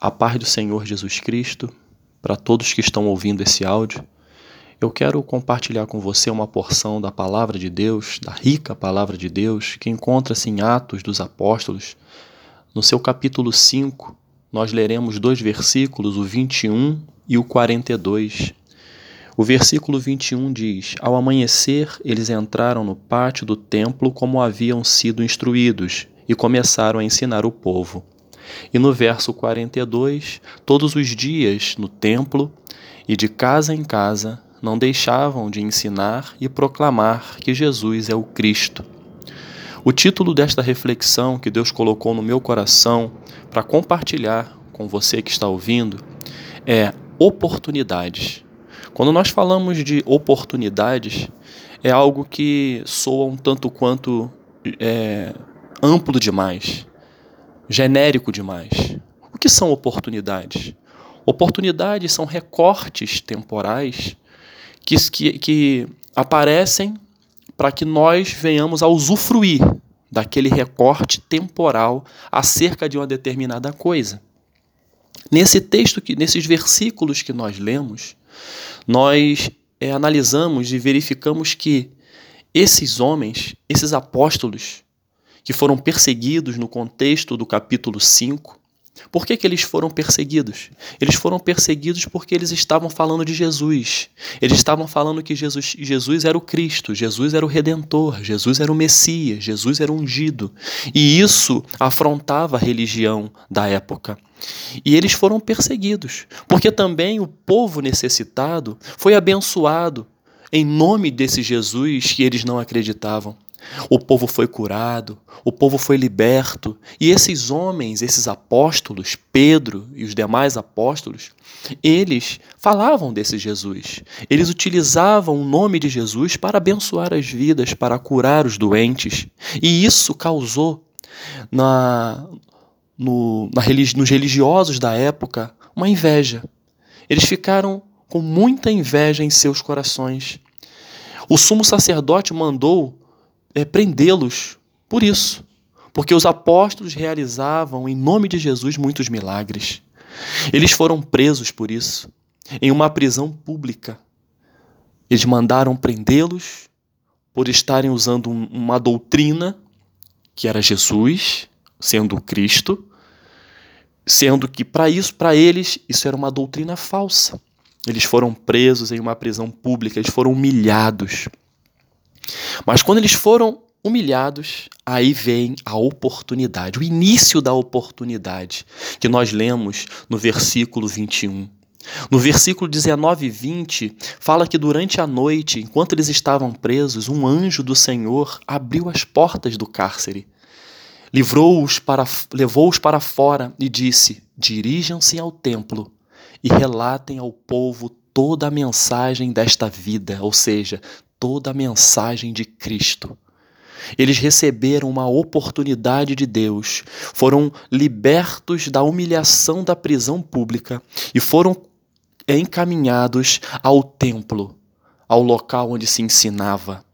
A paz do Senhor Jesus Cristo, para todos que estão ouvindo esse áudio, eu quero compartilhar com você uma porção da palavra de Deus, da rica palavra de Deus, que encontra-se em Atos dos Apóstolos. No seu capítulo 5, nós leremos dois versículos, o 21 e o 42. O versículo 21 diz: Ao amanhecer, eles entraram no pátio do templo como haviam sido instruídos e começaram a ensinar o povo. E no verso 42, todos os dias no templo e de casa em casa não deixavam de ensinar e proclamar que Jesus é o Cristo. O título desta reflexão que Deus colocou no meu coração para compartilhar com você que está ouvindo é Oportunidades. Quando nós falamos de oportunidades, é algo que soa um tanto quanto é, amplo demais genérico demais. O que são oportunidades? Oportunidades são recortes temporais que, que, que aparecem para que nós venhamos a usufruir daquele recorte temporal acerca de uma determinada coisa. Nesse texto, que, nesses versículos que nós lemos, nós é, analisamos e verificamos que esses homens, esses apóstolos, que foram perseguidos no contexto do capítulo 5. Por que, que eles foram perseguidos? Eles foram perseguidos porque eles estavam falando de Jesus. Eles estavam falando que Jesus, Jesus era o Cristo, Jesus era o Redentor, Jesus era o Messias, Jesus era ungido. E isso afrontava a religião da época. E eles foram perseguidos, porque também o povo necessitado foi abençoado em nome desse Jesus que eles não acreditavam. O povo foi curado, o povo foi liberto, e esses homens, esses apóstolos, Pedro e os demais apóstolos, eles falavam desse Jesus. Eles utilizavam o nome de Jesus para abençoar as vidas, para curar os doentes. E isso causou na, no, na nos religiosos da época uma inveja. Eles ficaram com muita inveja em seus corações. O sumo sacerdote mandou é, prendê-los por isso, porque os apóstolos realizavam em nome de Jesus muitos milagres. Eles foram presos por isso, em uma prisão pública. Eles mandaram prendê-los por estarem usando uma doutrina que era Jesus, sendo Cristo, sendo que para isso, para eles, isso era uma doutrina falsa. Eles foram presos em uma prisão pública, eles foram humilhados. Mas quando eles foram humilhados, aí vem a oportunidade, o início da oportunidade, que nós lemos no versículo 21. No versículo 19 e 20, fala que durante a noite, enquanto eles estavam presos, um anjo do Senhor abriu as portas do cárcere, livrou-os para, levou-os para fora e disse: Dirijam-se ao templo e relatem ao povo toda a mensagem desta vida, ou seja, toda a mensagem de Cristo. Eles receberam uma oportunidade de Deus, foram libertos da humilhação da prisão pública e foram encaminhados ao templo, ao local onde se ensinava.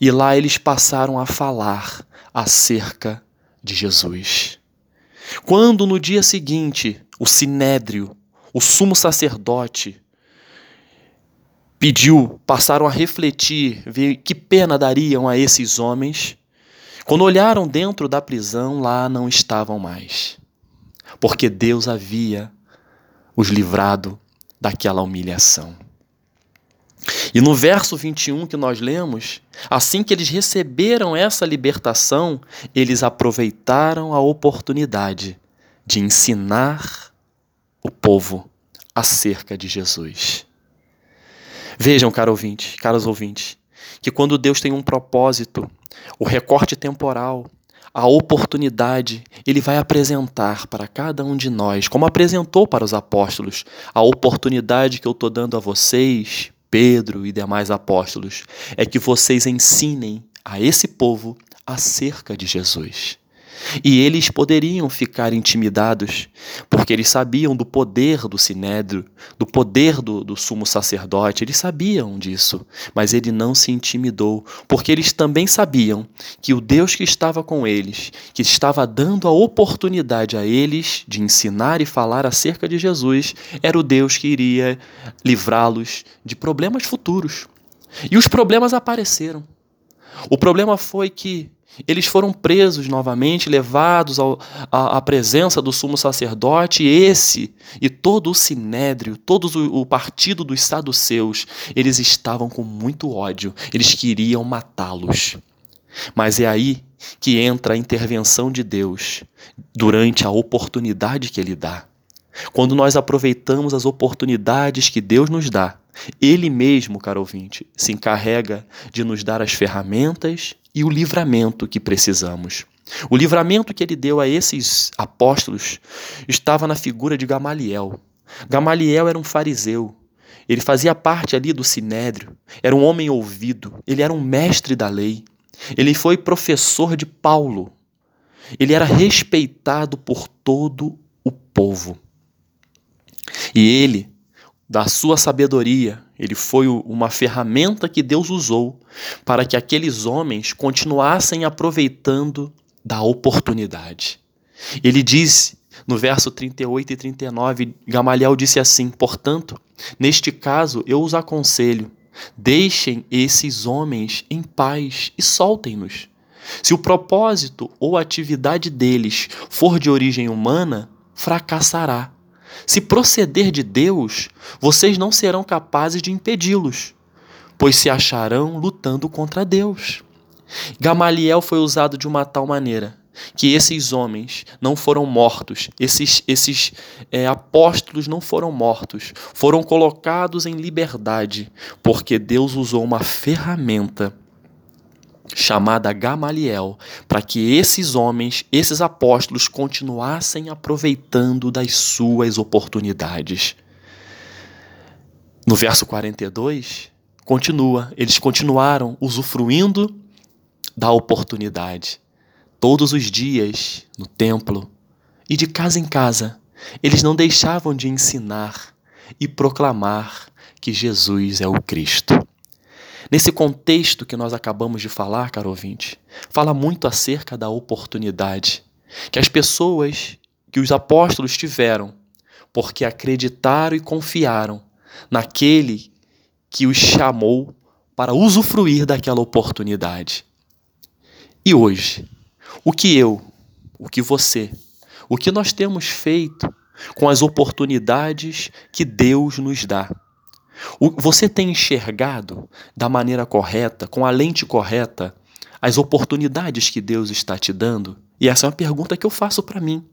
E lá eles passaram a falar acerca de Jesus. Quando no dia seguinte o sinédrio, o sumo sacerdote, pediu, passaram a refletir, ver que pena dariam a esses homens. Quando olharam dentro da prisão, lá não estavam mais, porque Deus havia os livrado daquela humilhação. E no verso 21 que nós lemos, assim que eles receberam essa libertação, eles aproveitaram a oportunidade de ensinar o povo acerca de Jesus. Vejam, caro ouvinte, caros ouvintes, que quando Deus tem um propósito, o recorte temporal, a oportunidade, ele vai apresentar para cada um de nós, como apresentou para os apóstolos, a oportunidade que eu estou dando a vocês, Pedro e demais apóstolos, é que vocês ensinem a esse povo acerca de Jesus. E eles poderiam ficar intimidados, porque eles sabiam do poder do sinédrio, do poder do, do, sumo sacerdote, eles sabiam disso, mas ele não se intimidou, porque eles também sabiam que o Deus que estava com eles, que estava dando a oportunidade a eles de ensinar e falar acerca de Jesus, era o Deus que iria livrá-los de problemas futuros. E os problemas apareceram. O problema foi que eles foram presos novamente, levados ao, à, à, presença do sumo sacerdote, esse e todo o sinédrio, todo o, o partido dos saduceus, eles estavam com muito ódio, eles queriam matá-los. Mas é aí que entra a intervenção de Deus durante a oportunidade que Ele dá. Quando nós aproveitamos as oportunidades que Deus nos dá, Ele mesmo, caro ouvinte, se encarrega de nos dar as ferramentas e o livramento que precisamos. O livramento que ele deu a esses apóstolos estava na figura de Gamaliel. Gamaliel era um fariseu. Ele fazia parte ali do sinédrio, era um homem ouvido, ele era um mestre da lei. Ele foi professor de Paulo. Ele era respeitado por todo o povo. E ele, da sua sabedoria, ele foi uma ferramenta que Deus usou para que aqueles homens continuassem aproveitando da oportunidade. Ele diz no verso 38 e 39, Gamaliel disse assim: Portanto, neste caso eu os aconselho, deixem esses homens em paz e soltem-nos. Se o propósito ou atividade deles for de origem humana, fracassará se proceder de Deus, vocês não serão capazes de impedi-los, pois se acharão lutando contra Deus. Gamaliel foi usado de uma tal maneira que esses homens não foram mortos, esses, esses é, apóstolos não foram mortos, foram colocados em liberdade, porque Deus usou uma ferramenta chamada Gamaliel, para que esses homens, esses apóstolos, continuassem aproveitando das suas oportunidades. No verso 42, continua, eles continuaram usufruindo da oportunidade. Todos os dias, no templo e de casa em casa, eles não deixavam de ensinar e proclamar que Jesus é o Cristo. Nesse contexto que nós acabamos de falar, caro ouvinte, fala muito acerca da oportunidade que as pessoas, que os apóstolos tiveram, porque acreditaram e confiaram naquele que os chamou para usufruir daquela oportunidade. E hoje, o que eu, o que você, o que nós temos feito com as oportunidades que Deus nos dá? Você tem enxergado da maneira correta, com a lente correta, as oportunidades que Deus está te dando? E essa é uma pergunta que eu faço para mim.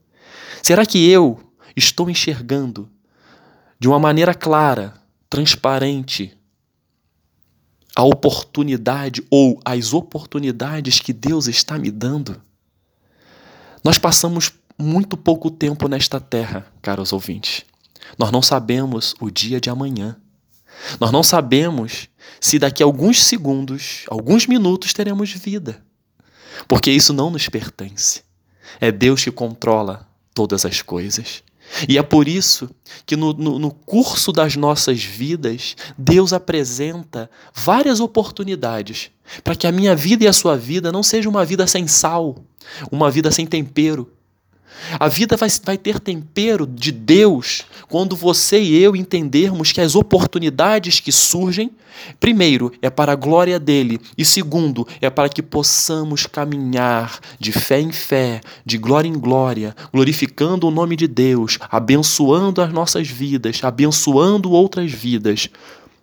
Será que eu estou enxergando de uma maneira clara, transparente, a oportunidade ou as oportunidades que Deus está me dando? Nós passamos muito pouco tempo nesta terra, caros ouvintes. Nós não sabemos o dia de amanhã. Nós não sabemos se daqui a alguns segundos, alguns minutos, teremos vida. Porque isso não nos pertence. É Deus que controla todas as coisas. E é por isso que no, no, no, curso das nossas vidas, Deus apresenta várias oportunidades para que a minha vida e a sua vida não seja uma vida sem sal, uma vida sem tempero, a vida vai, vai ter tempero de Deus quando você e eu entendermos que as oportunidades que surgem, primeiro, é para a glória dele, e segundo, é para que possamos caminhar de fé em fé, de glória em glória, glorificando o nome de Deus, abençoando as nossas vidas, abençoando outras vidas,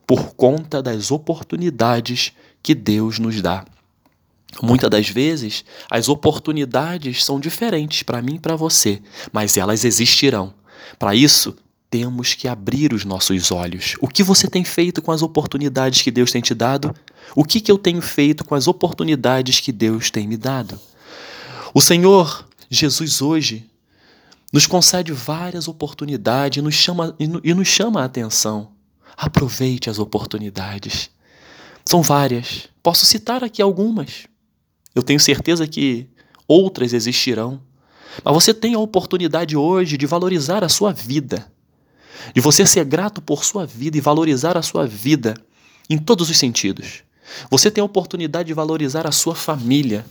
por conta das oportunidades que Deus nos dá. Muitas das vezes, as oportunidades são diferentes para mim e para você, mas elas existirão. Para isso, temos que abrir os nossos olhos. O que você tem feito com as oportunidades que Deus tem te dado? O que, que eu tenho feito com as oportunidades que Deus tem me dado? O Senhor Jesus hoje nos concede várias oportunidades e nos chama, e nos chama a atenção. Aproveite as oportunidades. São várias. Posso citar aqui algumas. Eu tenho certeza que outras existirão. Mas você tem a oportunidade hoje de valorizar a sua vida, de você ser grato por sua vida e valorizar a sua vida em todos os sentidos. Você tem a oportunidade de valorizar a sua família,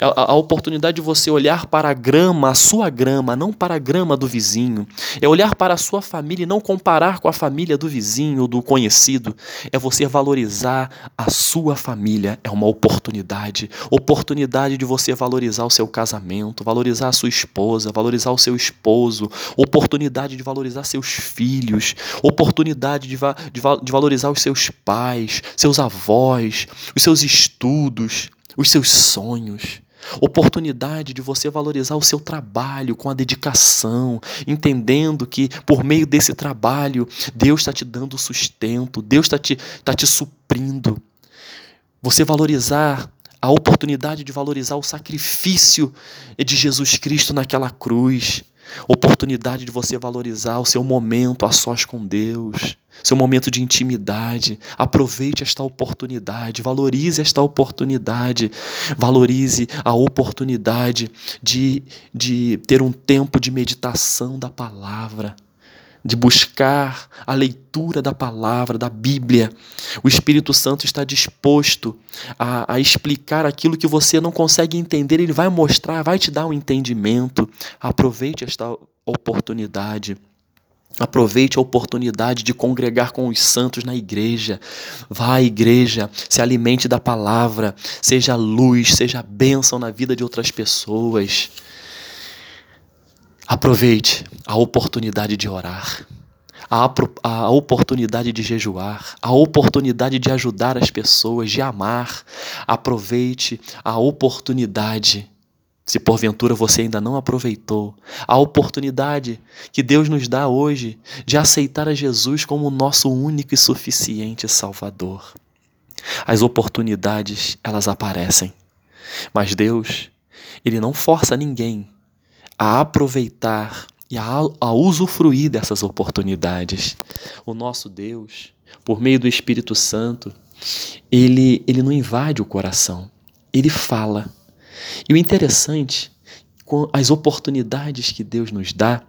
a, a, oportunidade de você olhar para a grama, a sua grama, não para a grama do vizinho. É olhar para a sua família e não comparar com a família do vizinho do conhecido. É você valorizar a sua família. É uma oportunidade. Oportunidade de você valorizar o seu casamento, valorizar a sua esposa, valorizar o seu esposo. Oportunidade de valorizar seus filhos. Oportunidade de, va de, va de valorizar os seus pais, seus avós, os seus estudos os seus sonhos, oportunidade de você valorizar o seu trabalho com a dedicação, entendendo que por meio desse trabalho Deus está te dando sustento, Deus está te, tá te suprindo. Você valorizar a oportunidade de valorizar o sacrifício de Jesus Cristo naquela cruz oportunidade de você valorizar o seu momento a sós com Deus, seu momento de intimidade. Aproveite esta oportunidade, valorize esta oportunidade, valorize a oportunidade de, de ter um tempo de meditação da palavra de buscar a leitura da palavra, da Bíblia. O Espírito Santo está disposto a, a, explicar aquilo que você não consegue entender, ele vai mostrar, vai te dar um entendimento. Aproveite esta oportunidade. Aproveite a oportunidade de congregar com os santos na igreja. Vá à igreja, se alimente da palavra, seja luz, seja bênção na vida de outras pessoas. Aproveite a oportunidade de orar, a, a, oportunidade de jejuar, a oportunidade de ajudar as pessoas, de amar. Aproveite a oportunidade, se porventura você ainda não aproveitou, a oportunidade que Deus nos dá hoje de aceitar a Jesus como o nosso único e suficiente Salvador. As oportunidades, elas aparecem, mas Deus, Ele não força ninguém a aproveitar e a, a usufruir dessas oportunidades. O nosso Deus, por meio do Espírito Santo, ele, ele não invade o coração, ele fala. E o interessante, as oportunidades que Deus nos dá,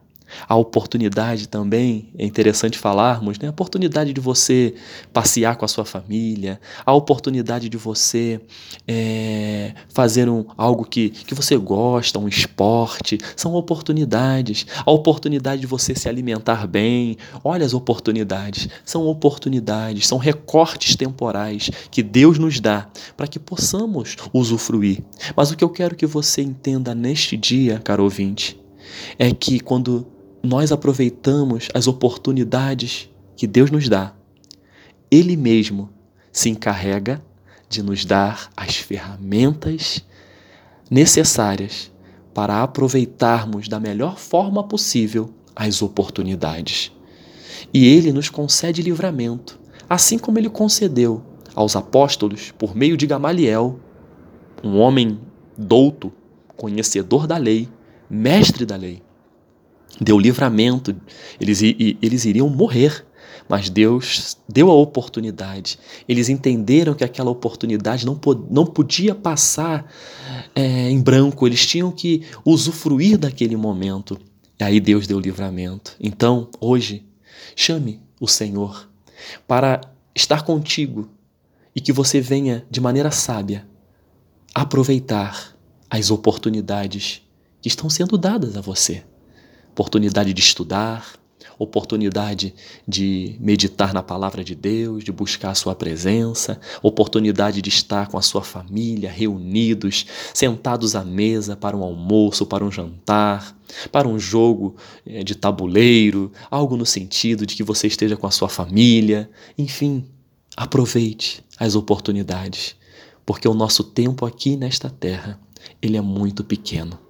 a oportunidade também, é interessante falarmos, né? a oportunidade de você passear com a sua família, a oportunidade de você é, fazer um, algo que, que você gosta, um esporte, são oportunidades. A oportunidade de você se alimentar bem, olha as oportunidades, são oportunidades, são recortes temporais que Deus nos dá para que possamos usufruir. Mas o que eu quero que você entenda neste dia, caro ouvinte, é que quando nós aproveitamos as oportunidades que Deus nos dá, Ele mesmo se encarrega de nos dar as ferramentas necessárias para aproveitarmos da melhor forma possível as oportunidades. E Ele nos concede livramento, assim como Ele concedeu aos apóstolos por meio de Gamaliel, um homem douto, conhecedor da lei, mestre da lei deu livramento, eles, eles iriam morrer, mas Deus deu a oportunidade. Eles entenderam que aquela oportunidade não, não podia passar é, em branco, eles tinham que usufruir daquele momento. E aí Deus deu livramento. Então, hoje, chame o Senhor para estar contigo e que você venha de maneira sábia aproveitar as oportunidades que estão sendo dadas a você oportunidade de estudar, oportunidade de meditar na palavra de Deus, de buscar a sua presença, oportunidade de estar com a sua família, reunidos, sentados à mesa para um almoço, para um jantar, para um jogo eh, de tabuleiro, algo no sentido de que você esteja com a sua família, enfim, aproveite as oportunidades, porque o nosso tempo aqui nesta terra, ele é muito pequeno.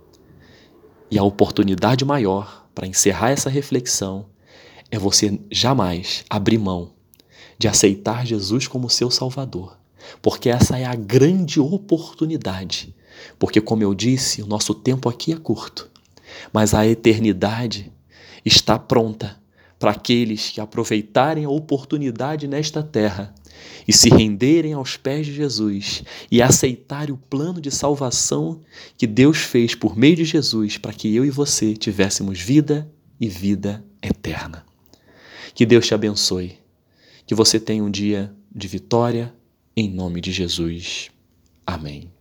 E a oportunidade maior para encerrar essa reflexão é você jamais abrir mão de aceitar Jesus como seu Salvador, porque essa é a grande oportunidade. Porque, como eu disse, o nosso tempo aqui é curto, mas a eternidade está pronta para aqueles que aproveitarem a oportunidade nesta terra e se renderem aos pés de Jesus e aceitarem o plano de salvação que Deus fez por meio de Jesus para que eu e você tivéssemos vida e vida eterna. Que Deus te abençoe. Que você tenha um dia de vitória em nome de Jesus. Amém.